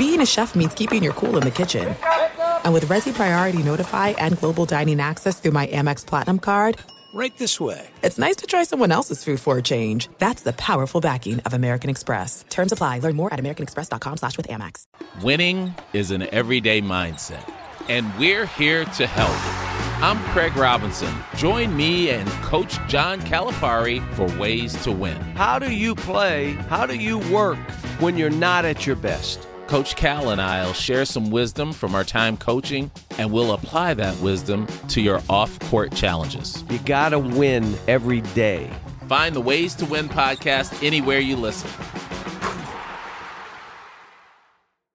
being a chef means keeping your cool in the kitchen. And with Resy Priority Notify and Global Dining Access through my Amex Platinum card, Right this way. it's nice to try someone else's food for a change. That's the powerful backing of American Express. Terms apply. Learn more at americanexpress.com slash with Amex. Winning is an everyday mindset, and we're here to help. I'm Craig Robinson. Join me and Coach John Calipari for Ways to Win. How do you play? How do you work when you're not at your best? Coach Cal and I'll share some wisdom from our time coaching, and we'll apply that wisdom to your off court challenges. You got to win every day. Find the Ways to Win podcast anywhere you listen.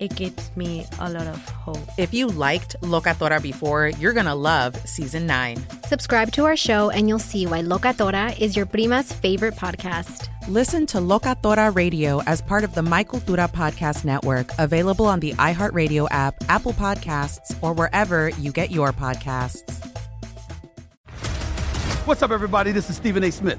it gives me a lot of hope. If you liked Locatora before, you're going to love Season 9. Subscribe to our show, and you'll see why Locatora is your prima's favorite podcast. Listen to Locatora Radio as part of the My Cultura Podcast Network, available on the iHeartRadio app, Apple Podcasts, or wherever you get your podcasts. What's up, everybody? This is Stephen A. Smith,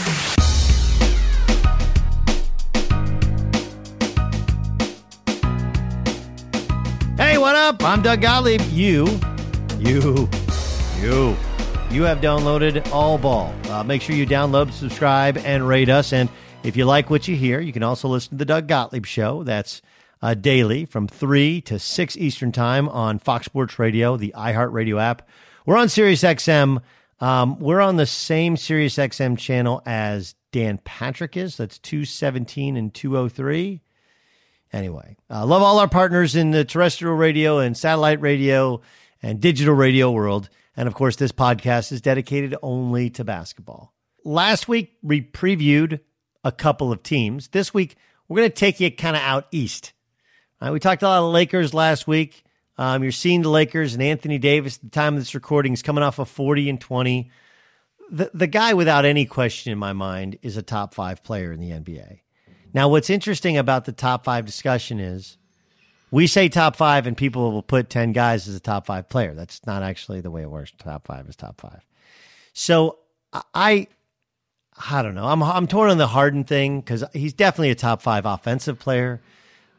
Hey, what up? I'm Doug Gottlieb. You, you, you, you have downloaded All Ball. Uh, make sure you download, subscribe, and rate us. And if you like what you hear, you can also listen to the Doug Gottlieb Show. That's uh, daily from 3 to 6 Eastern Time on Fox Sports Radio, the iHeartRadio app. We're on Sirius XM. Um, we're on the same Sirius XM channel as Dan Patrick is. That's 217 and 203. Anyway, uh, love all our partners in the terrestrial radio and satellite radio and digital radio world. And of course, this podcast is dedicated only to basketball. Last week, we previewed a couple of teams. This week, we're going to take you kind of out east. Uh, we talked a lot of Lakers last week. Um, you're seeing the Lakers and Anthony Davis at the time of this recording is coming off of 40 and 20. The, the guy, without any question in my mind, is a top five player in the NBA. Now, what's interesting about the top five discussion is we say top five and people will put 10 guys as a top five player. That's not actually the way it works. Top five is top five. So I, I don't know. I'm, I'm torn on the Harden thing because he's definitely a top five offensive player,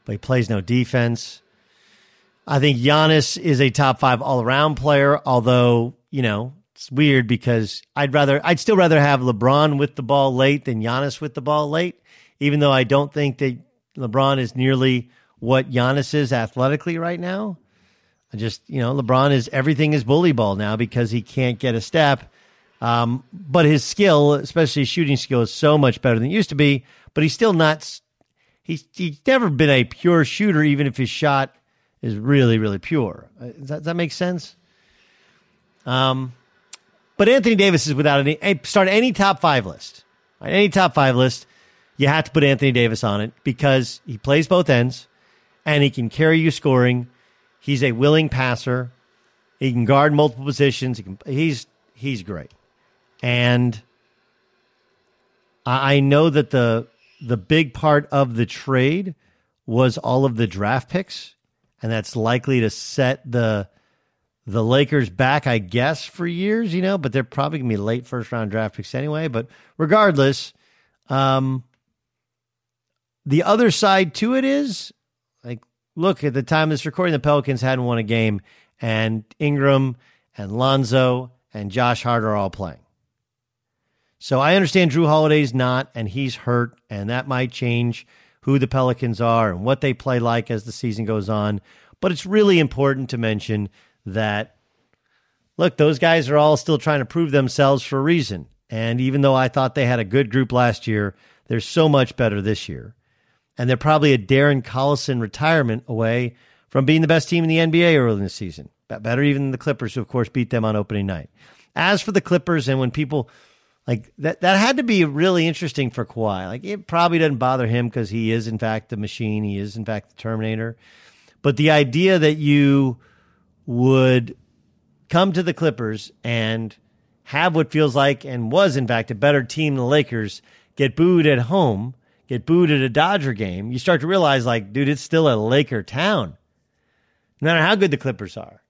but he plays no defense. I think Giannis is a top five all around player, although, you know, it's weird because I'd rather, I'd still rather have LeBron with the ball late than Giannis with the ball late even though I don't think that LeBron is nearly what Giannis is athletically right now. I just, you know, LeBron is everything is bully ball now because he can't get a step. Um, but his skill, especially his shooting skill, is so much better than it used to be. But he's still not. He's he's never been a pure shooter, even if his shot is really really pure. Uh, Does that, does that make sense? Um, but Anthony Davis is without any. Start any top five list, right? any top five list you have to put Anthony Davis on it because he plays both ends and he can carry you scoring. He's a willing passer. He can guard multiple positions. He can, he's he's great. And I know that the the big part of the trade was all of the draft picks, and that's likely to set the the Lakers back, I guess, for years, you know, but they're probably gonna be late first round draft picks anyway. But regardless, um, the other side to it is like, look, at the time of this recording, the Pelicans hadn't won a game, and Ingram and Lonzo and Josh Hart are all playing. So I understand Jrue Holiday's not, and he's hurt, and that might change who the Pelicans are and what they play like as the season goes on. But it's really important to mention that, look, those guys are all still trying to prove themselves for a reason. And even though I thought they had a good group last year, they're so much better this year. And they're probably a Darren Collison retirement away from being the best team in the NBA early in the season. Better even than the Clippers, who, of course, beat them on opening night. As for the Clippers, and when people like that, that had to be really interesting for Kawhi. Like it probably doesn't bother him because he is, in fact, the machine. He is, in fact, the Terminator. But the idea that you would come to the Clippers and have what feels like and was, in fact, a better team than the Lakers get booed at home, get booed at a Dodger game, you start to realize, like, dude, it's still a Laker town. No matter how good the Clippers are.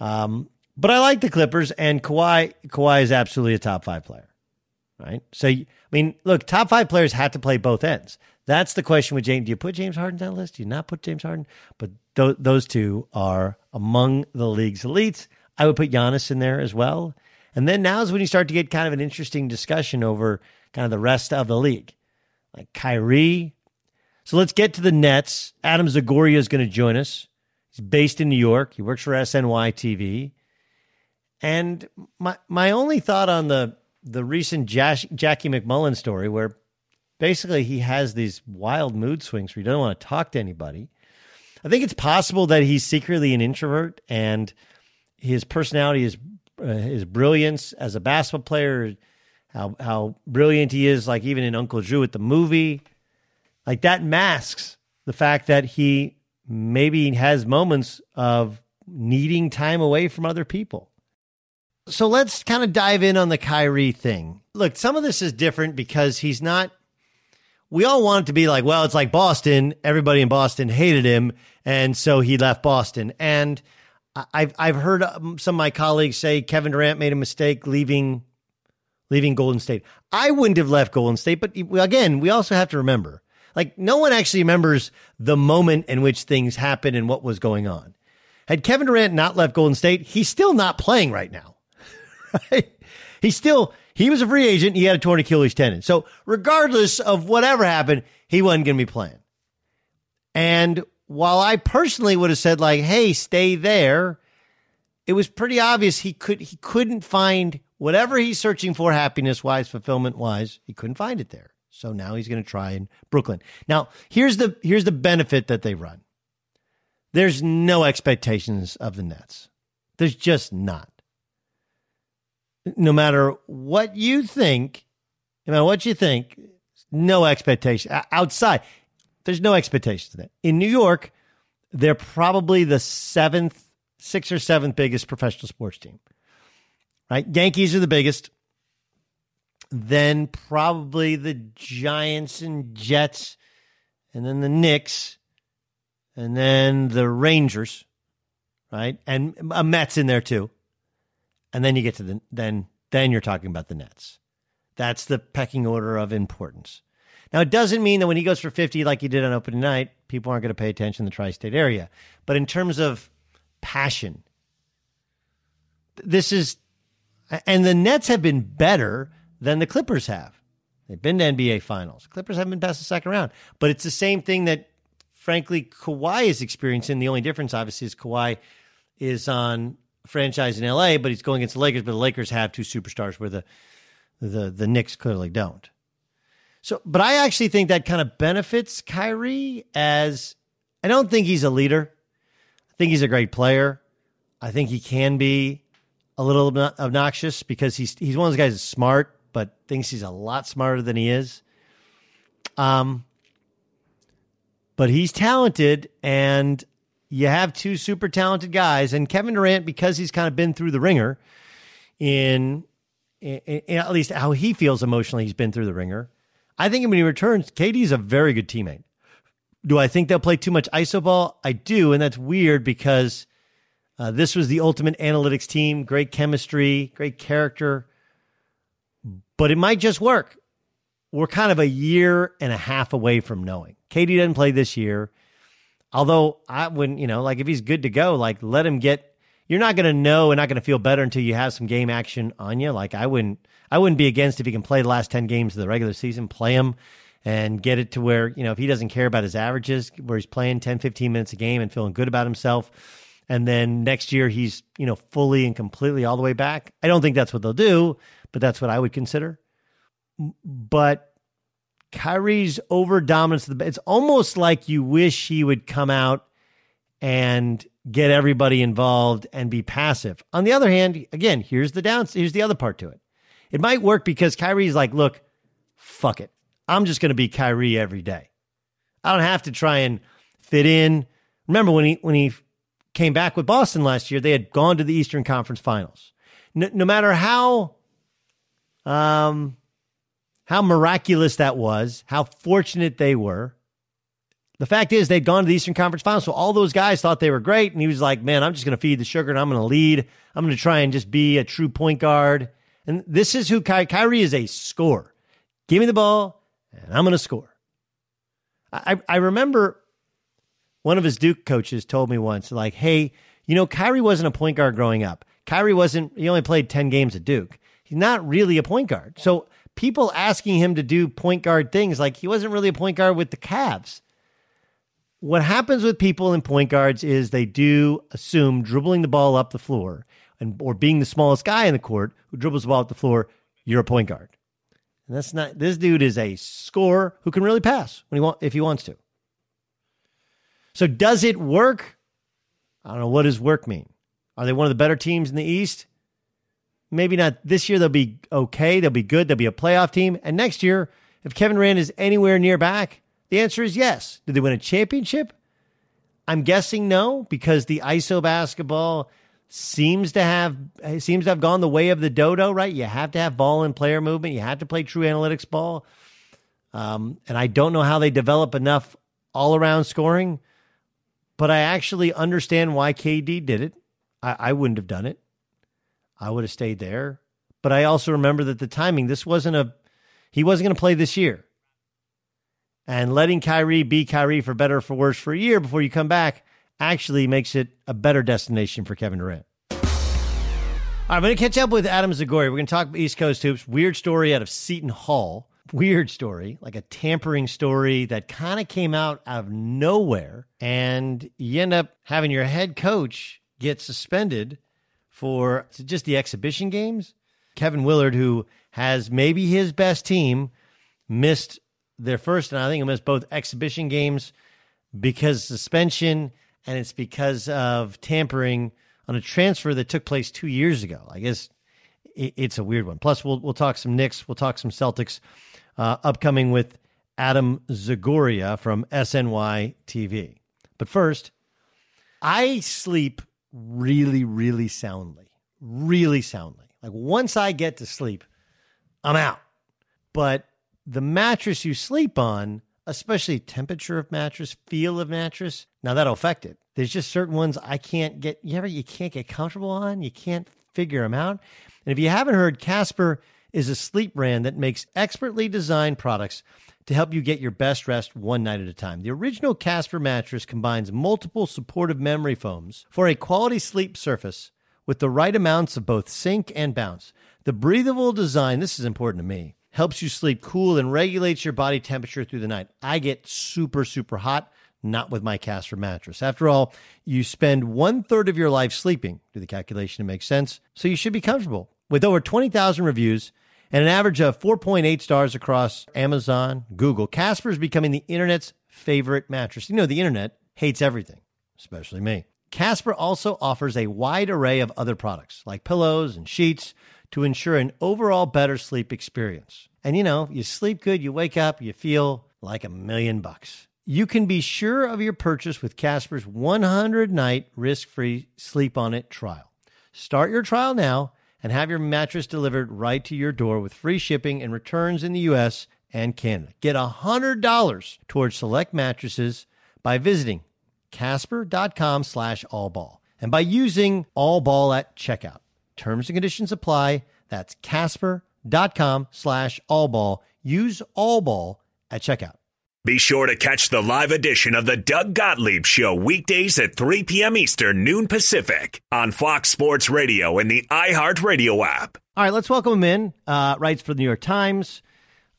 Um, but I like the Clippers, and Kawhi. Kawhi is absolutely a top five player, right? So, I mean, look, top five players have to play both ends. That's the question with James. Do you put James Harden on that list? Do you not put James Harden? But th- those two are among the league's elites. I would put Giannis in there as well. And then now is when you start to get kind of an interesting discussion over kind of the rest of the league, like Kyrie. So let's get to the Nets. Adam Zagoria is going to join us. He's based in New York. He works for SNY TV. And my my only thought on the the recent Jash, Jackie MacMullan story, where basically he has these wild mood swings where he doesn't want to talk to anybody. I think it's possible that he's secretly an introvert and his personality is uh, his brilliance as a basketball player, how how brilliant he is, like even in Uncle Drew at the movie, like that masks the fact that he maybe has moments of needing time away from other people. So let's kind of dive in on the Kyrie thing. Look, some of this is different because he's not. We all want it to be like, well, it's like Boston. Everybody in Boston hated him, and so he left Boston. And I've I've heard um, some of my colleagues say Kevin Durant made a mistake leaving leaving Golden State. I wouldn't have left Golden State, but again, we also have to remember, like, no one actually remembers the moment in which things happened and what was going on. Had Kevin Durant not left Golden State, he's still not playing right now right? He still he was a free agent. He had a torn Achilles tendon. So regardless of whatever happened, he wasn't going to be playing. And while I personally would have said like, "Hey, stay there," it was pretty obvious he could he couldn't find whatever he's searching for, happiness wise, fulfillment wise. He couldn't find it there. So now he's going to try in Brooklyn. Now here's the here's the benefit that they run. There's no expectations of the Nets. There's just not no matter what you think, no matter what you think, no expectation outside. There's no expectations of that. In New York, they're probably the seventh, sixth or seventh biggest professional sports team. Right? Yankees are the biggest. Then probably the Giants and Jets, and then the Knicks, and then the Rangers, right? And a Mets in there too and then you get to the then then you're talking about the Nets. That's the pecking order of importance. Now it doesn't mean that when he goes for 50 like he did on opening night, people aren't going to pay attention in the tri-state area. But in terms of passion, this is and the Nets have been better than the Clippers have. They've been to NBA finals. Clippers haven't been past the second round. But it's the same thing that frankly Kawhi is experiencing. The only difference obviously is Kawhi is on franchise in LA, but he's going against the Lakers. But the Lakers have two superstars where the the the Knicks clearly don't. So, but I actually think that kind of benefits Kyrie as I don't think he's a leader. I think he's a great player. I think he can be a little obnoxious because he's he's one of those guys that's smart, but thinks he's a lot smarter than he is. Um, but he's talented, and you have two super talented guys, and Kevin Durant, because he's kind of been through the ringer in, in, in, at least how he feels emotionally, he's been through the ringer. I think when he returns, KD's a very good teammate. Do I think they'll play too much iso ball? I do, and that's weird because uh, this was the ultimate analytics team, great chemistry, great character, but it might just work. We're kind of a year and a half away from knowing. KD doesn't play this year. Although I wouldn't, you know, like if he's good to go, like let him get you're not going to know and not going to feel better until you have some game action on you. Like I wouldn't, I wouldn't be against if he can play the last 10 games of the regular season, play him and get it to where, you know, if he doesn't care about his averages, where he's playing 10, 15 minutes a game and feeling good about himself. And then next year he's, you know, fully and completely all the way back. I don't think that's what they'll do, but that's what I would consider. But Kyrie's over dominance, it's almost like you wish he would come out and get everybody involved and be passive. On the other hand, again, here's the down, here's the other part to it. It might work because Kyrie's like, look, fuck it. I'm just going to be Kyrie every day. I don't have to try and fit in. Remember when he when he came back with Boston last year, they had gone to the Eastern Conference Finals. No, no matter how um how miraculous that was, how fortunate they were. The fact is, they'd gone to the Eastern Conference Finals, so all those guys thought they were great, and he was like, "Man, I'm just going to feed the sugar, and I'm going to lead. I'm going to try and just be a true point guard." And this is who Ky- Kyrie is a scorer. Give me the ball, and I'm going to score. I, I remember one of his Duke coaches told me once, like, "Hey, you know, Kyrie wasn't a point guard growing up. Kyrie wasn't. He only played ten games at Duke. He's not really a point guard. So people asking him to do point guard things, like he wasn't really a point guard with the Cavs." What happens with people in point guards is they do assume dribbling the ball up the floor and or being the smallest guy in the court who dribbles the ball up the floor, you're a point guard. And that's not this dude is a scorer who can really pass when he want if he wants to. So does it work? I don't know what does work mean. Are they one of the better teams in the East? Maybe not this year. They'll be okay. They'll be good. They'll be a playoff team. And next year, if Kevin Durant is anywhere near back, the answer is yes. Did they win a championship? I'm guessing no, because the ISO basketball seems to have seems to have gone the way of the dodo. Right? You have to have ball and player movement. You have to play true analytics ball. Um, and I don't know how they develop enough all around scoring, but I actually understand why KD did it. I, I wouldn't have done it. I would have stayed there. But I also remember that the timing. This wasn't a. He wasn't going to play this year and letting Kyrie be Kyrie for better or for worse for a year before you come back actually makes it a better destination for Kevin Durant. All right, I'm going to catch up with Adam Zagoria. We're going to talk East Coast hoops. Weird story out of Seton Hall. Weird story, like a tampering story that kind of came out of nowhere. And you end up having your head coach get suspended for just the exhibition games. Kevin Willard, who has maybe his best team, missed their first, and I think it was both exhibition games because suspension and it's because of tampering on a transfer that took place two years ago. I guess it's a weird one. Plus, we'll we'll talk some Knicks, we'll talk some Celtics, uh, upcoming with Adam Zagoria from SNY TV. But first, I sleep really, really soundly, really soundly. Like once I get to sleep, I'm out. But the mattress you sleep on, especially temperature of mattress, feel of mattress, now that'll affect it. There's just certain ones I can't get, you ever, you can't get comfortable on, you can't figure them out. And if you haven't heard, Casper is a sleep brand that makes expertly designed products to help you get your best rest one night at a time. The original Casper mattress combines multiple supportive memory foams for a quality sleep surface with the right amounts of both sink and bounce. The breathable design, this is important to me helps you sleep cool and regulates your body temperature through the night. I get super, super hot, not with my Casper mattress. After all, you spend one third of your life sleeping. Do the calculation to make sense? So you should be comfortable. With over 20,000 reviews and an average of 4.8 stars across Amazon, Google, Casper is becoming the internet's favorite mattress. You know, the internet hates everything, especially me. Casper also offers a wide array of other products like pillows and sheets to ensure an overall better sleep experience. And you know, you sleep good, you wake up, you feel like a million bucks. You can be sure of your purchase with Casper's 100 night risk free sleep on it trial. Start your trial now and have your mattress delivered right to your door with free shipping and returns in the US and Canada. Get $100 towards select mattresses by visiting casper.com slash allball and by using allball at checkout. Terms and conditions apply. That's casper.com slash allball. Use allball at checkout. Be sure to catch the live edition of the Doug Gottlieb Show weekdays at 3 p.m. Eastern, noon Pacific on Fox Sports Radio and the iHeartRadio app. All right, let's welcome him in. Uh, writes for the New York Times,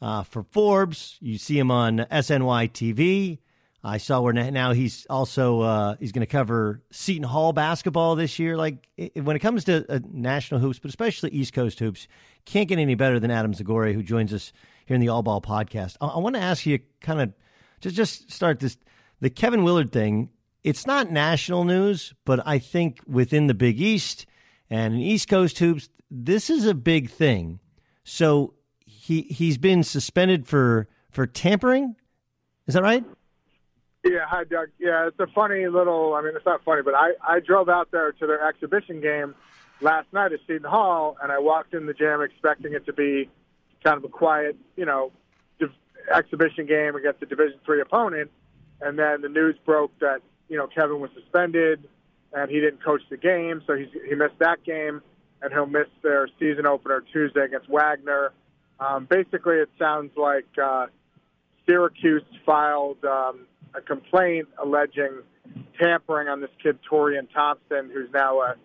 uh, for Forbes. You see him on SNY TV. I saw where now he's also uh, he's going to cover Seton Hall basketball this year. Like it, when it comes to uh, national hoops, but especially East Coast hoops, can't get any better than Adam Zagoria, who joins us here in the All Ball podcast. I, I want to ask you kind of just just start this the Kevin Willard thing. It's not national news, but I think within the Big East and East Coast hoops, this is a big thing. So he he's been suspended for for tampering. Is that right? Yeah, hi Doug. Yeah, it's a funny little. I mean, it's not funny, but I I drove out there to their exhibition game last night at Seton Hall, and I walked in the gym expecting it to be kind of a quiet, you know, exhibition game against a Division three opponent, and then the news broke that you know Kevin was suspended and he didn't coach the game, so he's, he missed that game, and he'll miss their season opener Tuesday against Wagner. Um, basically, it sounds like uh, Syracuse filed um, a complaint alleging tampering on this kid Taurean Thompson, who's now a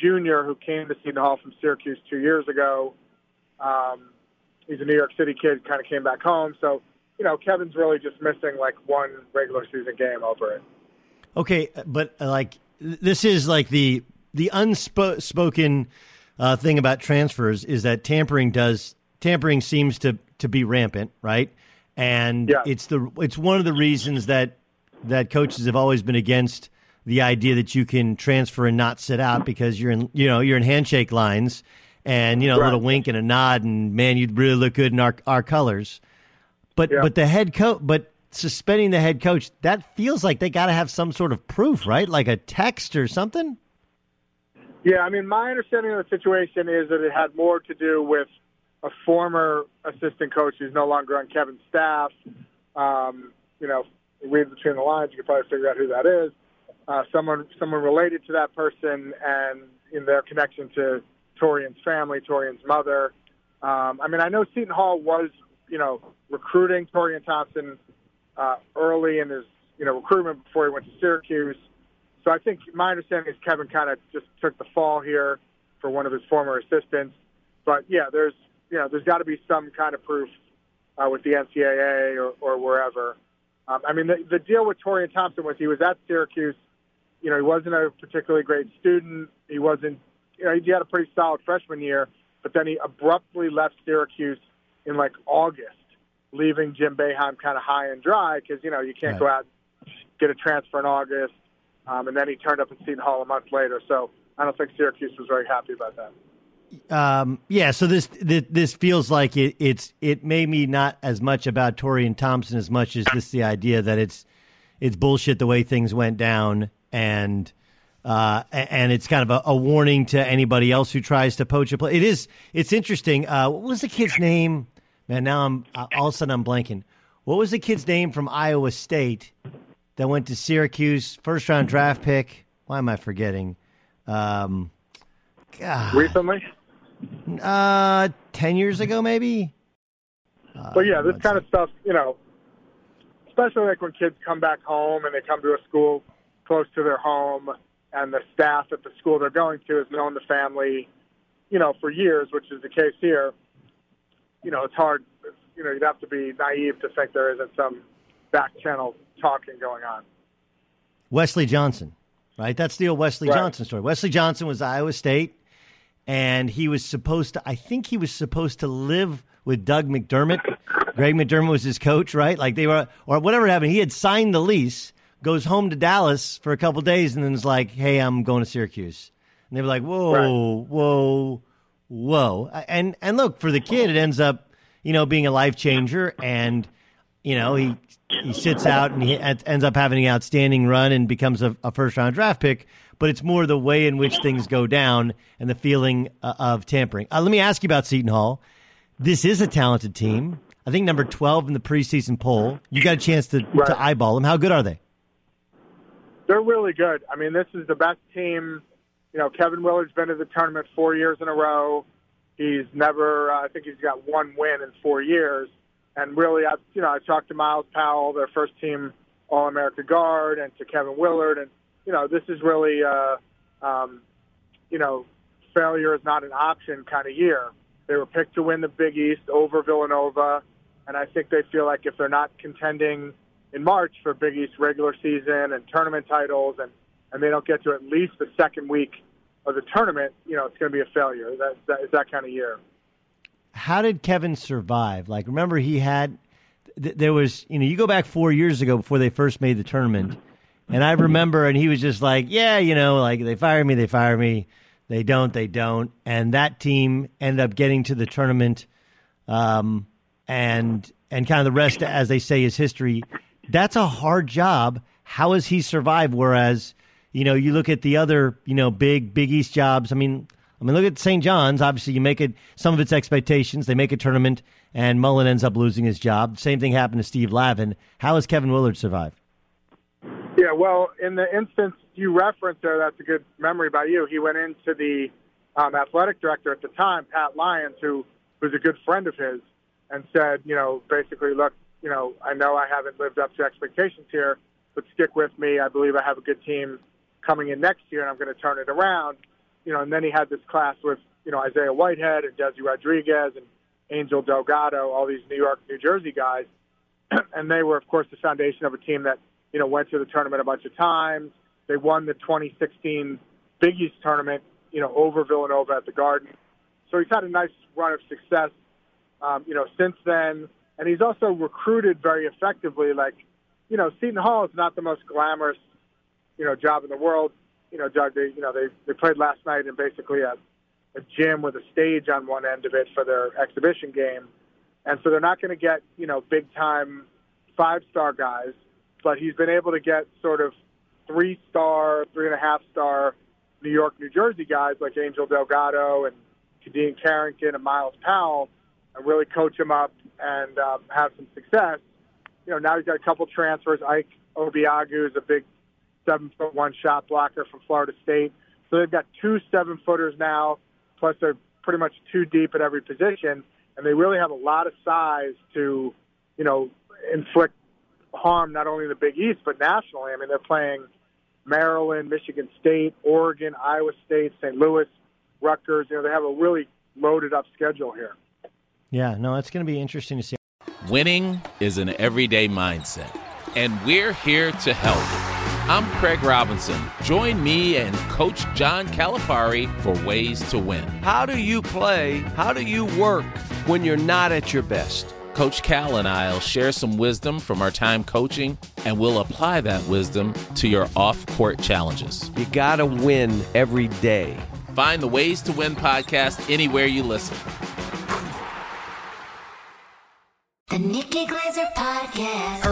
junior who came to Seton Hall from Syracuse two years ago. Um, he's a New York City kid, kind of came back home. So, you know, Kevin's really just missing like one regular season game over it. Okay, but like this is like the the unspoken uh, thing about transfers is that tampering does tampering seems to to be rampant, right? And yeah. it's the it's one of the reasons that that coaches have always been against the idea that you can transfer and not sit out because you're in you know you're in handshake lines and you know right. a little wink and a nod and man you'd really look good in our our colors but yeah. but the head coach but suspending the head coach that feels like they got to have some sort of proof right like a text or something yeah i mean my understanding of the situation is that it had more to do with a former assistant coach who's no longer on kevin's staff um, you know read between the lines you could probably figure out who that is uh, someone someone related to that person and in their connection to Taurean's family, Taurean's mother. Um, I mean, I know Seton Hall was, you know, recruiting Taurean Thompson uh, early in his, you know, recruitment before he went to Syracuse. So I think my understanding is Kevin kind of just took the fall here for one of his former assistants. But yeah, there's, you know, there's got to be some kind of proof uh, with the NCAA or, or wherever. Um, I mean, the, the deal with Taurean Thompson was he was at Syracuse. You know, he wasn't a particularly great student. He wasn't you know, he had a pretty solid freshman year, but then he abruptly left Syracuse in like August, leaving Jim Boeheim kind of high and dry because you know you can't right. go out get a transfer in August, um, and then he turned up in Seton Hall a month later. So I don't think Syracuse was very happy about that. Um, yeah, so this, this, feels like it, it's it may be not as much about Taurean Thompson as much as just the idea that it's it's bullshit the way things went down and uh, and it's kind of a, a, warning to anybody else who tries to poach a play. It is. It's interesting. Uh, what was the kid's name? Man, now I'm uh, all of a sudden I'm blanking. What was the kid's name from Iowa State that went to Syracuse, first round draft pick? Why am I forgetting? Um, God. Recently? Uh, ten years ago, maybe. Uh, but yeah, this kind of stuff, you know, especially like when kids come back home and they come to a school close to their home and the staff at the school they're going to has known the family, you know, for years, which is the case here. You know, it's hard. You know, you'd have to be naive to think there isn't some back channel talking going on. Wesley Johnson, right? That's the old Wesley right. Johnson story. Wesley Johnson was Iowa State, and he was supposed to. I think he was supposed to live with Doug McDermott. Greg McDermott was his coach, right? Like they were, or whatever happened. He had signed the lease goes home to Dallas for a couple days and then is like, "Hey, I'm going to Syracuse." And they were like, "Whoa, right. whoa, whoa!" And and look for the kid, it ends up, you know, being a life changer. And you know, he he sits out and he ends up having an outstanding run and becomes a, a first round draft pick. But it's more the way in which things go down and the feeling uh, of tampering. Uh, let me ask you about Seton Hall. This is a talented team. I think number 12 in the preseason poll. You got a chance to, right. to eyeball them. How good are they? they're really good. I mean, this is the best team. You know, Kevin Willard's been to the tournament four years in a row. He's never, uh, I think he's got one win in four years. and really, I've you know I talked to Myles Powell, their first team All America guard, and to Kevin Willard, and you know this is really uh, um, you know failure is not an option kind of year. They were picked to win the Big East over Villanova, and I think they feel like if they're not contending in March for Big East regular season and tournament titles, and and they don't get to at least the second week of the tournament, you know, it's going to be a failure. That, that is that kind of year. How did Kevin survive? Like, remember he had th- there was you know you go back four years ago before they first made the tournament, and I remember and he was just like, yeah, you know, like they fire me, they fire me, they don't, they don't, and that team ended up getting to the tournament, um, and and kind of the rest, as they say, is history. That's a hard job. How has he survived? Whereas you know, you look at the other, you know, big Big East jobs. I mean, I mean, look at St. John's. Obviously, you make it some of its expectations. They make a tournament, and Mullin ends up losing his job. Same thing happened to Steve Lavin. How has Kevin Willard survived? Yeah, well, in the instance you referenced there, that's a good memory by you. He went into the um, athletic director at the time, Pat Lyons, who was a good friend of his, and said, you know, basically, look, you know, I know I haven't lived up to expectations here, but stick with me. I believe I have a good team coming in next year, and I'm going to turn it around. You know, and then he had this class with you know Isaiah Whitehead and Desi Rodriguez and Angel Delgado, all these New York, New Jersey guys, and they were, of course, the foundation of a team that you know went to the tournament a bunch of times. They won the 2016 Big East tournament, you know, over Villanova at the Garden. So he's had a nice run of success, um, you know, since then. And he's also recruited very effectively. Like, you know, Seton Hall is not the most glamorous you know job in the world. You know, Doug, they you know they they played last night in basically a a gym with a stage on one end of it for their exhibition game, and so they're not going to get you know big time five star guys, but he's been able to get sort of three star, three and a half star New York, New Jersey guys like Angel Delgado and Khadeen Carrington and Myles Powell, and really coach them up and um, have some success. You know, now he's got a couple transfers. Ike Obiagu is a big seven foot one shot blocker from Florida State. So they've got two seven footers now, plus they're pretty much two deep at every position, and they really have a lot of size to, you know, inflict harm not only in the Big East but nationally. I mean, they're playing Maryland, Michigan State, Oregon, Iowa State, St. Louis, Rutgers. You know, they have a really loaded up schedule here. Yeah, no, it's going to be interesting to see. Winning is an everyday mindset, and we're here to help. I'm Craig Robinson. Join me and Coach John Calipari for Ways to Win. How do you play? How do you work when you're not at your best? Coach Cal and I will share some wisdom from our time coaching, and we'll apply that wisdom to your off court challenges. You got to win every day. Find the Ways to Win podcast anywhere you listen.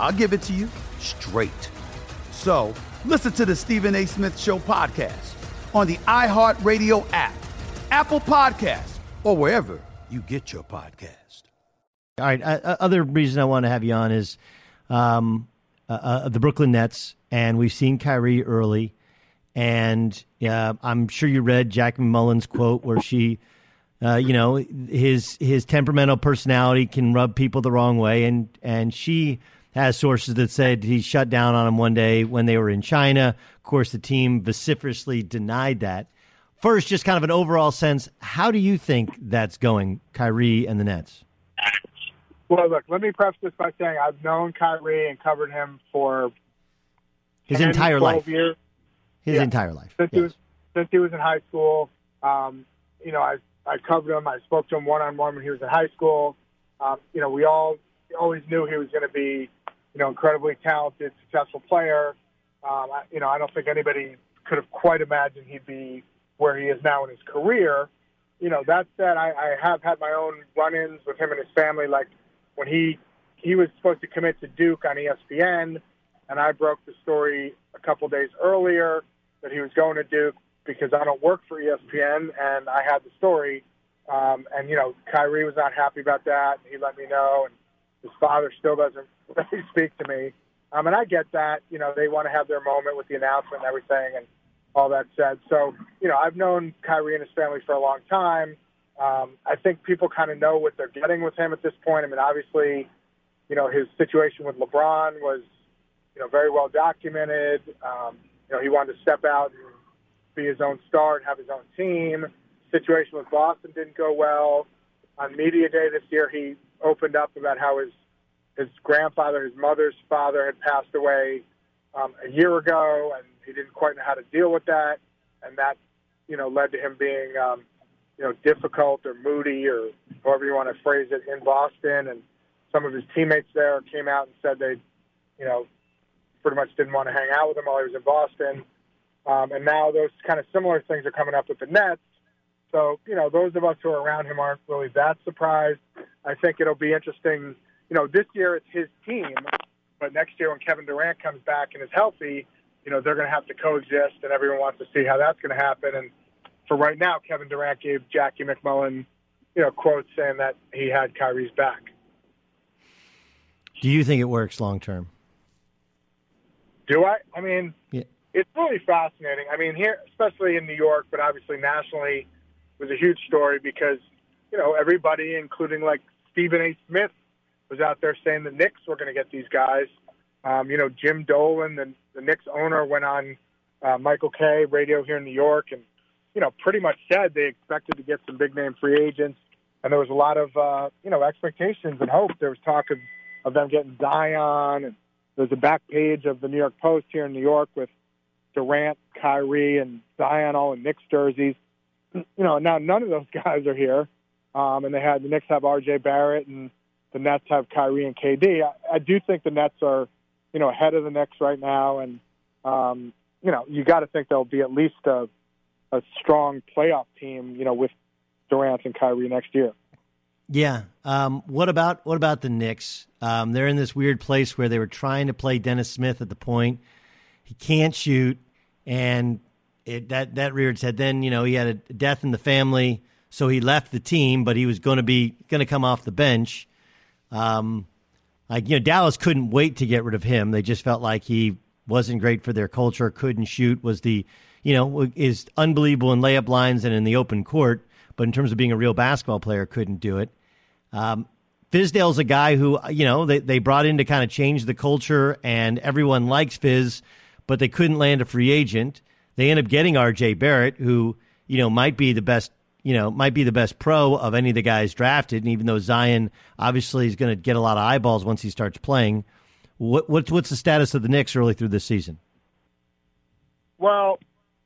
I'll give it to you straight. So listen to the Stephen A. Smith Show podcast on the iHeartRadio app, Apple Podcast, or wherever you get your podcast. All right. Uh, other reason I want to have you on is um, uh, uh, the Brooklyn Nets, and we've seen Kyrie early, and uh, I'm sure you read Jack MacMullan's quote where she, uh, you know, his his temperamental personality can rub people the wrong way, and and she has sources that said he shut down on him one day when they were in China. Of course, the team vociferously denied that. First, just kind of an overall sense, how do you think that's going, Kyrie and the Nets? Well, look, let me preface this by saying I've known Kyrie and covered him for his 10, entire life. Years. His Yeah. entire life. Since he was since he was in high school, um, you know, I I covered him. I spoke to him one on one when he was in high school. Um, you know, we all always knew he was going to be, you know, incredibly talented, successful player. Um, I, you know, I don't think anybody could have quite imagined he'd be where he is now in his career. You know, that said, I, I have had my own run-ins with him and his family. Like when he he was supposed to commit to Duke on ESPN, and I broke the story a couple days earlier that he was going to Duke because I don't work for ESPN, and I had the story. Um, and you know, Kyrie was not happy about that. He let me know, and his father still doesn't really speak to me. Um, and I get that. You know, they want to have their moment with the announcement and everything, and all that said. So, you know, I've known Kyrie and his family for a long time. Um, I think people kind of know what they're getting with him at this point. I mean, obviously, you know, his situation with LeBron was, you know, very well documented. Um, you know, he wanted to step out and be his own star and have his own team. Situation with Boston didn't go well. On media day this year, he opened up about how his his grandfather, his mother's father, had passed away um, a year ago, and he didn't quite know how to deal with that, and that, you know, led to him being, um, you know, difficult or moody or however you want to phrase it in Boston. And some of his teammates there came out and said they, you know, pretty much didn't want to hang out with him while he was in Boston. Um, and now those kind of similar things are coming up with the Nets. So, you know, those of us who are around him aren't really that surprised. I think it'll be interesting. You know, this year it's his team, but next year when Kevin Durant comes back and is healthy, you know, they're going to have to coexist, and everyone wants to see how that's going to happen. And for right now, Kevin Durant gave Jackie MacMullan, you know, quotes saying that he had Kyrie's back. Do you think it works long term? Do I? I mean, Yeah. it's really fascinating. I mean, here, especially in New York, but obviously nationally, was a huge story because you know everybody, including like Stephen A. Smith, was out there saying the Knicks were going to get these guys. Um, you know, Jim Dolan, the, the Knicks owner, went on uh, Michael Kay radio here in New York, and you know, pretty much said they expected to get some big name free agents, and there was a lot of uh, you know expectations and hope. There was talk of of them getting Zion, and there's a back page of the New York Post here in New York with Durant, Kyrie, and Zion all in Knicks jerseys. You know, now none of those guys are here, um, and they had the Knicks have R.J. Barrett, and the Nets have Kyrie and KD. I, I do think the Nets are, you know, ahead of the Knicks right now, and um, you know, you got to think there'll be at least a, a strong playoff team, you know, with Durant and Kyrie next year. Yeah. Um, what about what about the Knicks? Um, they're in this weird place where they were trying to play Dennis Smith at the point. He can't shoot, and it, that that reared its head. Then you know he had a death in the family, so he left the team, but he was going to be going to come off the bench. Um, like you know, Dallas couldn't wait to get rid of him. They just felt like he wasn't great for their culture. Couldn't shoot. Was the you know is unbelievable in layup lines and in the open court, but in terms of being a real basketball player, couldn't do it. Um, Fizdale's a guy who, you know, they, they brought in to kind of change the culture, and everyone likes Fizz, but they couldn't land a free agent. They end up getting R.J. Barrett, who, you know, might be the best, you know, might be the best pro of any of the guys drafted. And even though Zion obviously is going to get a lot of eyeballs once he starts playing, what, what's what's the status of the Knicks early through this season? Well,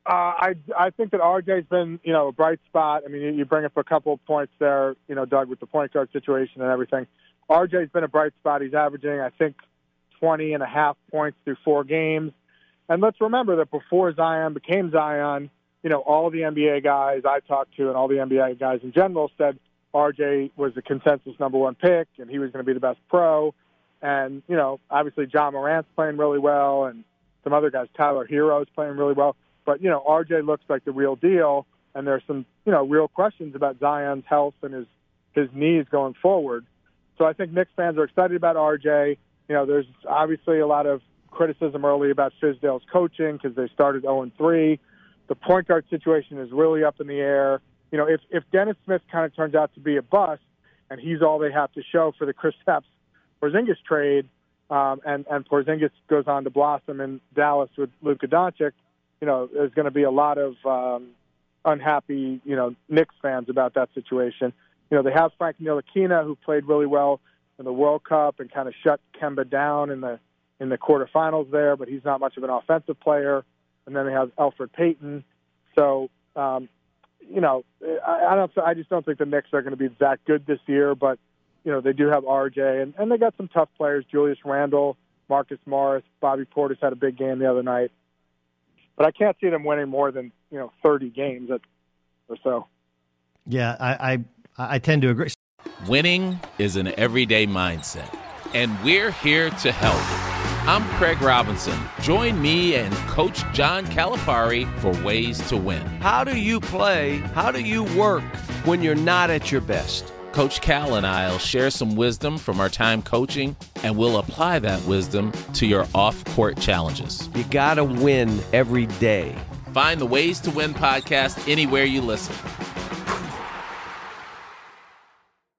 uh, I I think that RJ's been you know a bright spot. I mean, you, bring up a couple of points there, you know, Doug, with the point guard situation and everything. RJ's been a bright spot. He's averaging, I think, 20 and a half points through four games. And let's remember that before Zion became Zion, you know, all the NBA guys I talked to and all the NBA guys in general said RJ was the consensus number one pick and he was going to be the best pro. And, you know, obviously John Morant's playing really well and some other guys, Tyler Herro's playing really well. But, you know, RJ looks like the real deal. And there's some, you know, real questions about Zion's health and his, his knees going forward. So I think Knicks fans are excited about RJ. You know, there's obviously a lot of criticism early about Fizdale's coaching because they started 0 3. The point guard situation is really up in the air. You know, if if Dennis Smith kind of turns out to be a bust, and he's all they have to show for the Kristaps Porzingis trade, um, and and Porzingis goes on to blossom in Dallas with Luka Doncic, you know, there's going to be a lot of um, unhappy, you know, Knicks fans about that situation. You know, they have Frank Ntilikina who played really well in the World Cup and kind of shut Kemba down in the in the quarterfinals there, but he's not much of an offensive player. And then they have Elfrid Payton. So, um, you know, I, I don't. I just don't think the Knicks are going to be that good this year. But you know, they do have RJ, and, and they got some tough players: Julius Randle, Marcus Morris, Bobby Portis had a big game the other night. But I can't see them winning more than you know 30 games or so. Yeah, I, I I tend to agree. Winning is an everyday mindset, and we're here to help. I'm Craig Robinson. Join me and Coach John Calipari for Ways to Win. How do you play? How do you work when you're not at your best? Coach Cal and I will share some wisdom from our time coaching, and we'll apply that wisdom to your off court challenges. You got to win every day. Find the Ways to Win podcast anywhere you listen.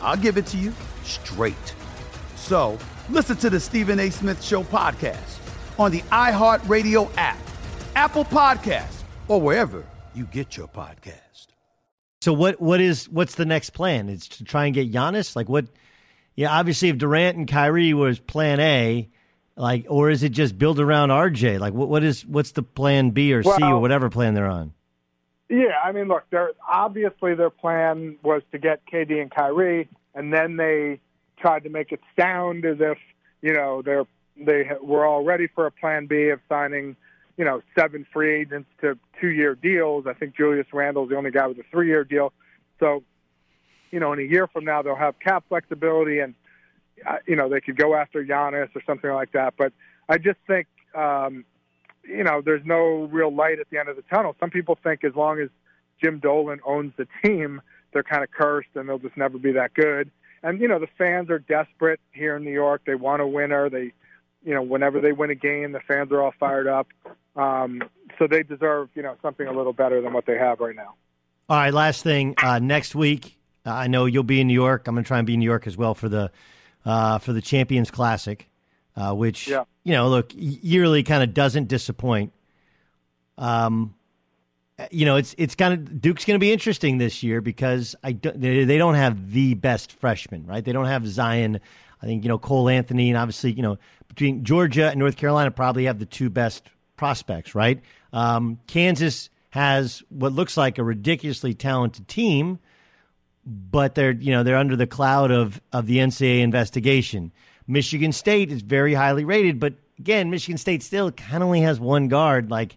I'll give it to you straight. So listen to the Stephen A. Smith Show podcast on the iHeartRadio app, Apple Podcasts, or wherever you get your podcast. So what what is what's the next plan? It's to try and get Giannis? Like what yeah, obviously if Durant and Kyrie was plan A, like or is it just build around RJ? Like what what is what's the plan B or C or whatever plan they're on? Yeah, I mean, look, their obviously their plan was to get KD and Kyrie, and then they tried to make it sound as if you know they're they were all ready for a plan B of signing, you know, seven free agents to two-year deals. I think Julius Randle's the only guy with a three-year deal. So, you know, in a year from now they'll have cap flexibility, and uh, you know they could go after Giannis or something like that. But I just think. Um, you know, there's no real light at the end of the tunnel. Some people think as long as Jim Dolan owns the team, they're kind of cursed and they'll just never be that good. And you know, the fans are desperate here in New York. They want a winner. They, you know, whenever they win a game, the fans are all fired up. Um, so they deserve, you know, something a little better than what they have right now. All right, last thing. Uh, next week, uh, I know you'll be in New York. I'm going to try and be in New York as well for the uh, for the Champions Classic, uh, which Yeah. You know, look, yearly kind of doesn't disappoint. Um, you know, it's it's kind of Duke's going to be interesting this year because I don't, they, they don't have the best freshman, right? They don't have Zion. I think you know Cole Anthony, and obviously you know between Georgia and North Carolina probably have the two best prospects, right? Um, Kansas has what looks like a ridiculously talented team, but they're you know they're under the cloud of of the NCAA investigation. Michigan State is very highly rated, but again, Michigan State still kind of only has one guard. Like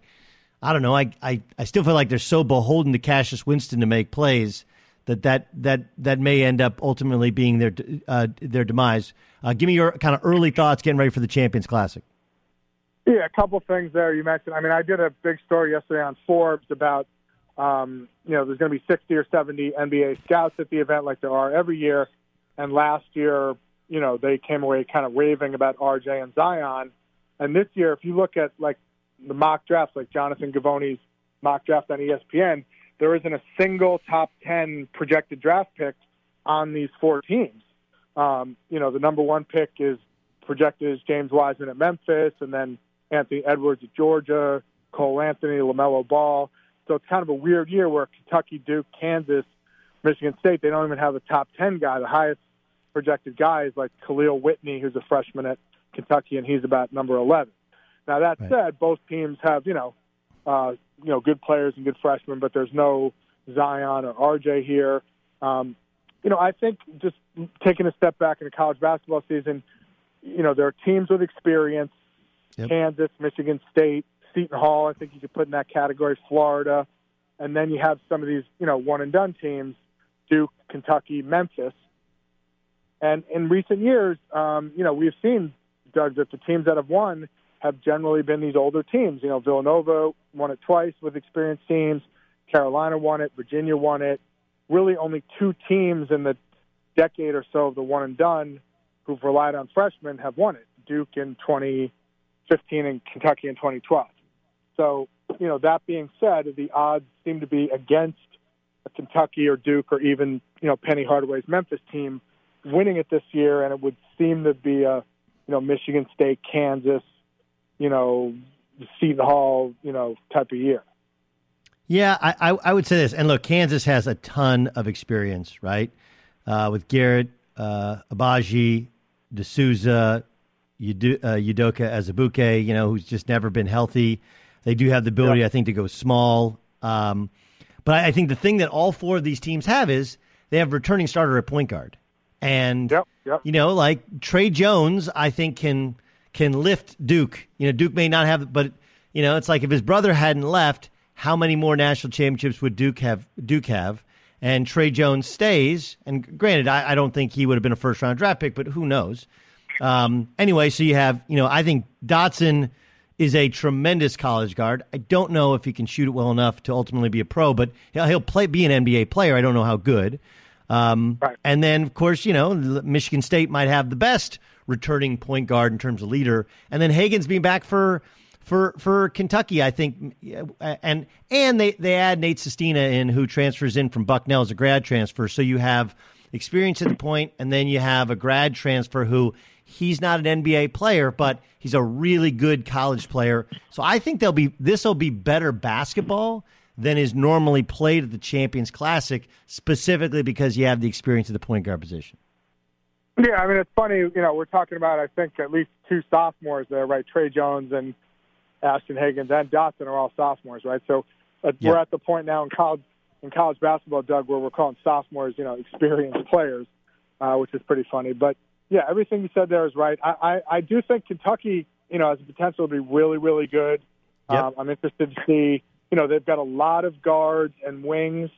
I don't know, I, I I still feel like they're so beholden to Cassius Winston to make plays that that that that may end up ultimately being their uh, their demise. Uh, give me your kind of early thoughts getting ready for the Champions Classic. Yeah, a couple things there you mentioned. I mean, I did a big story yesterday on Forbes about, um, you know, there's going to be 60 or 70 NBA scouts at the event like there are every year. And last year, you know, they came away kind of raving about RJ and Zion. And this year, if you look at like the mock drafts, like Jonathan Givony's mock draft on ESPN, there isn't a single top 10 projected draft pick on these four teams. Um, you know, the number one pick is projected as James Wiseman at Memphis, and then Anthony Edwards at Georgia, Cole Anthony, LaMelo Ball. So it's kind of a weird year where Kentucky, Duke, Kansas, Michigan State, they don't even have a top 10 guy. The highest projected guy is like Kahlil Whitney, who's a freshman at Kentucky, and he's about number 11. Now, that said, both teams have, you know, uh, you know, good players and good freshmen, but there's no Zion or RJ here. Um, you know, I think just taking a step back in the college basketball season, you know, there are teams with experience, Kansas, Michigan State, Seton Hall. I think you could put in that category. Florida, and then you have some of these, you know, one and done teams: Duke, Kentucky, Memphis. And in recent years, um, you know, we've seen Doug that the teams that have won have generally been these older teams. You know, Villanova won it twice with experienced teams. Carolina won it. Virginia won it. Really, only two teams in the decade or so of the one and done who've relied on freshmen have won it. Duke in 2015 and Kentucky in 2012. So, you know, that being said, the odds seem to be against a Kentucky or Duke or even, you know, Penny Hardaway's Memphis team winning it this year, and it would seem to be a, you know, Michigan State, Kansas, you know, Seton Hall, you know, type of year. Yeah, I, I, I would say this. And look, Kansas has a ton of experience, right? Uh, with Garrett, uh, Agbaji, D'Souza, Udo, uh, Udoka Azubuike, you know, who's just never been healthy. They do have the ability, I think, to go small. Um, but I, I think the thing that all four of these teams have is they have returning starter at point guard. And, you know, like Tre Jones, I think, can can lift Duke. You know, Duke may not have, but, you know, it's like if his brother hadn't left, how many more national championships would Duke have? Duke have, and Tre Jones stays. And granted, I, I don't think he would have been a first round draft pick, but who knows? Um, anyway, so you have, you know, I think Dotson is a tremendous college guard. I don't know if he can shoot it well enough to ultimately be a pro, but he'll, he'll play be an NBA player. I don't know how good. Um, And then, of course, you know, Michigan State might have the best returning point guard in terms of leader, and then Hagans being back for for for Kentucky, I think, and and they they add Nate Sestina in, who transfers in from Bucknell as a grad transfer. So you have experience at the point, and then you have a grad transfer who he's not an NBA player, but he's a really good college player. So I think they'll be this will be better basketball than is normally played at the Champions Classic, specifically because you have the experience at the point guard position. Yeah, I mean it's funny. You know, we're talking about I think at least two sophomores there, right? Tre Jones and Ashton Hagans and Dotson are all sophomores, right? So uh, we're at the point now in college in college basketball, Doug, where we're calling sophomores, you know, experienced players, uh, which is pretty funny. But yeah, everything you said there is right. I, I, I do think Kentucky, you know, has the potential to be really, really good. Um, I'm interested to see. You know, they've got a lot of guards and wings.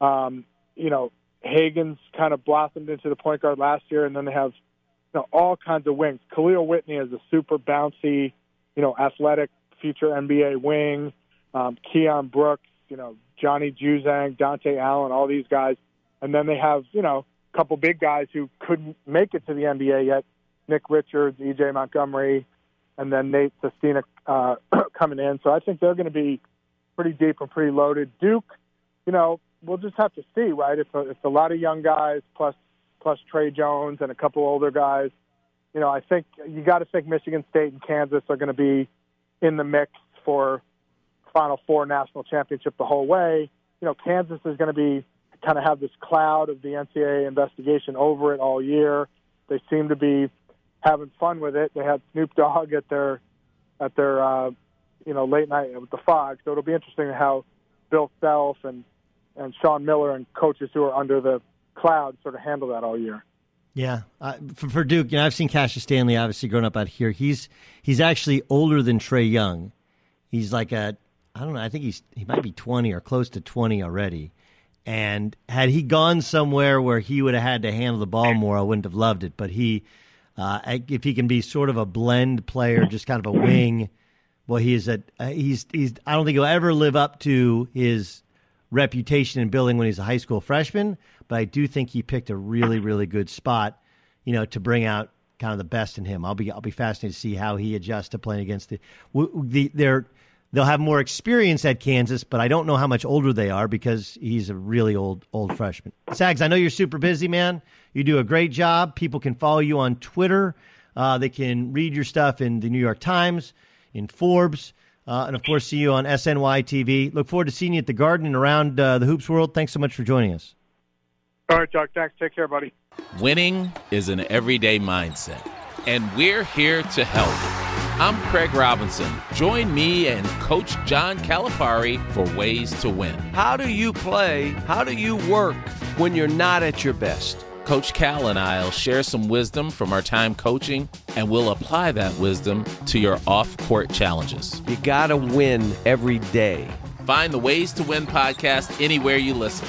Um, you know, Hagans kind of blossomed into the point guard last year, and then they have you know all kinds of wings. Kahlil Whitney is a super bouncy, you know, athletic future NBA wing. Um, Keion Brooks, you know, Johnny Juzang, Dontaie Allen, all these guys, and then they have you know a couple big guys who couldn't make it to the NBA yet. Nick Richards, EJ Montgomery, and then Nate Sestina uh, coming in. So I think they're going to be pretty deep and pretty loaded. Duke, you know, we'll just have to see, right? It's a, it's a lot of young guys plus plus Tre Jones and a couple older guys. You know, I think you got to think Michigan State and Kansas are going to be in the mix for Final Four national championship the whole way. You know, Kansas is going to be kind of have this cloud of the NCAA investigation over it all year. They seem to be having fun with it. They had Snoop Dogg at their at their uh, you know late night with the Phog, so it'll be interesting how Bill Self and and Sean Miller and coaches who are under the cloud sort of handle that all year. Yeah, uh, for, for, Duke, you know, I've seen Cassius Stanley obviously growing up out here. He's he's actually older than Trey Young. He's like a I don't know. I think he's he might be twenty or close to twenty already. And had he gone somewhere where he would have had to handle the ball more, I wouldn't have loved it. But he, uh, if he can be sort of a blend player, just kind of a wing, well, he's a he's he's. I don't think he'll ever live up to his reputation in building when he's a high school freshman, but I do think he picked a really, really good spot, you know, to bring out kind of the best in him. I'll be I'll be fascinated to see how he adjusts to playing against the the they're they'll have more experience at Kansas, but I don't know how much older they are because he's a really old old freshman. Sags, I know you're super busy, man. You do a great job. People can follow you on Twitter. Uh, they can read your stuff in the New York Times, in Forbes. Uh, and of course, see you on SNY TV. Look forward to seeing you at the Garden and around uh, the hoops world. Thanks so much for joining us. All right, Chuck. Thanks. Take care, buddy. Winning is an everyday mindset, and we're here to help. I'm Craig Robinson. Join me and Coach John Calipari for Ways to Win. How do you play? How do you work when you're not at your best? Coach Cal and I will share some wisdom from our time coaching, and we'll apply that wisdom to your off court challenges. You got to win every day. Find the Ways to Win podcast anywhere you listen.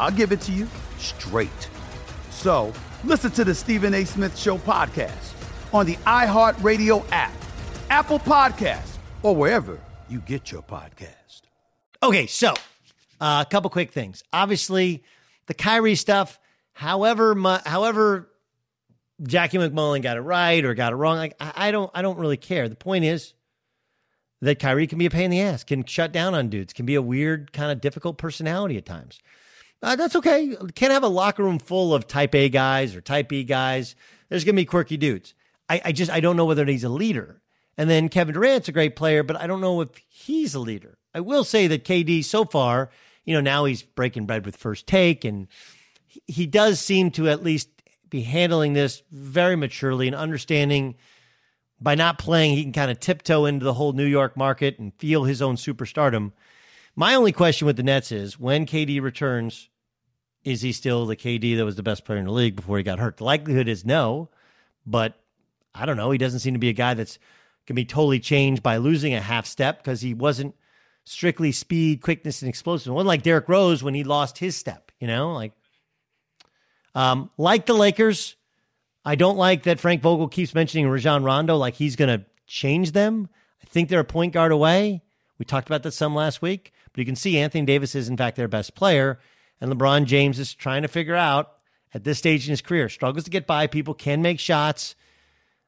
I'll give it to you straight. So listen to the Stephen A. Smith Show podcast on the iHeartRadio app, Apple Podcasts, or wherever you get your podcast. Okay, so uh, a couple quick things. Obviously, the Kyrie stuff. However, however, Jackie MacMullan got it right or got it wrong. Like I, I don't, I don't really care. The point is that Kyrie can be a pain in the ass, can shut down on dudes, can be a weird, kind of difficult personality at times. Uh, that's okay. Can't have a locker room full of type A guys or type B guys. There's going to be quirky dudes. I, I just I don't know whether he's a leader. And then Kevin Durant's a great player, but I don't know if he's a leader. I will say that KD so far, you know, now he's breaking bread with first take, and he, he does seem to at least be handling this very maturely and understanding by not playing, he can kind of tiptoe into the whole New York market and feel his own superstardom. My only question with the Nets is when KD returns, Is he still the KD that was the best player in the league before he got hurt? The likelihood is no, but I don't know. He doesn't seem to be a guy that's can be totally changed by losing a half step because he wasn't strictly speed, quickness, and explosive. One like Derrick Rose when he lost his step, you know, like um, like the Lakers. I don't like that Frank Vogel keeps mentioning Rajon Rondo like he's going to change them. I think they're a point guard away. We talked about that some last week, but you can see Anthony Davis is in fact their best player, and LeBron James is trying to figure out at this stage in his career struggles to get by people, can make shots.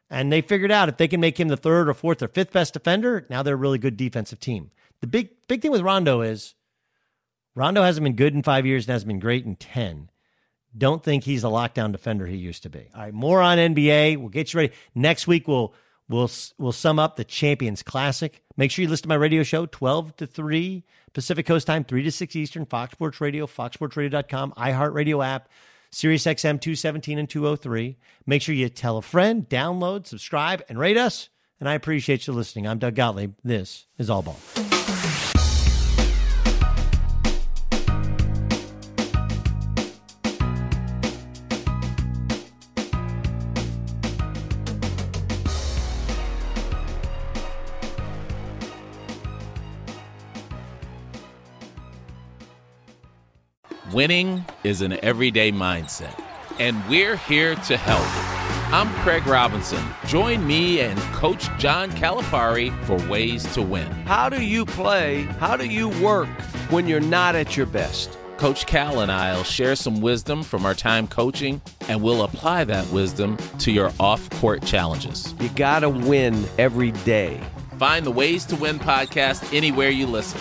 And they figured out if they can make him the third or fourth or fifth best defender, now they're a really good defensive team. The big big thing with Rondo is Rondo hasn't been good in five years and hasn't been great in 10. Don't think he's the lockdown defender he used to be. All right, more on NBA. We'll get you ready. Next week, we'll we'll we'll sum up the Champions Classic. Make sure you listen to my radio show, 12 to 3 Pacific Coast time, 3 to 6 Eastern, Fox Sports Radio, foxsportsradio.com, iHeartRadio app, Sirius XM 217 and 203. Make sure you tell a friend, download, subscribe, and rate us. And I appreciate you listening. I'm Doug Gottlieb. This is All Ball. Winning is an everyday mindset, and we're here to help. I'm Craig Robinson. Join me and Coach John Calipari for Ways to Win. How do you play? How do you work when you're not at your best? Coach Cal and I will share some wisdom from our time coaching, and we'll apply that wisdom to your off court challenges. You got to win every day. Find the Ways to Win podcast anywhere you listen.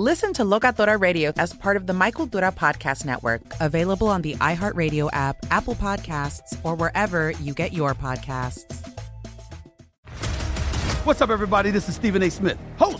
Listen to Locatora Radio as part of the My Cultura Podcast Network. Available on the iHeartRadio app, Apple Podcasts, or wherever you get your podcasts. What's up, everybody? This is Stephen A. Smith, host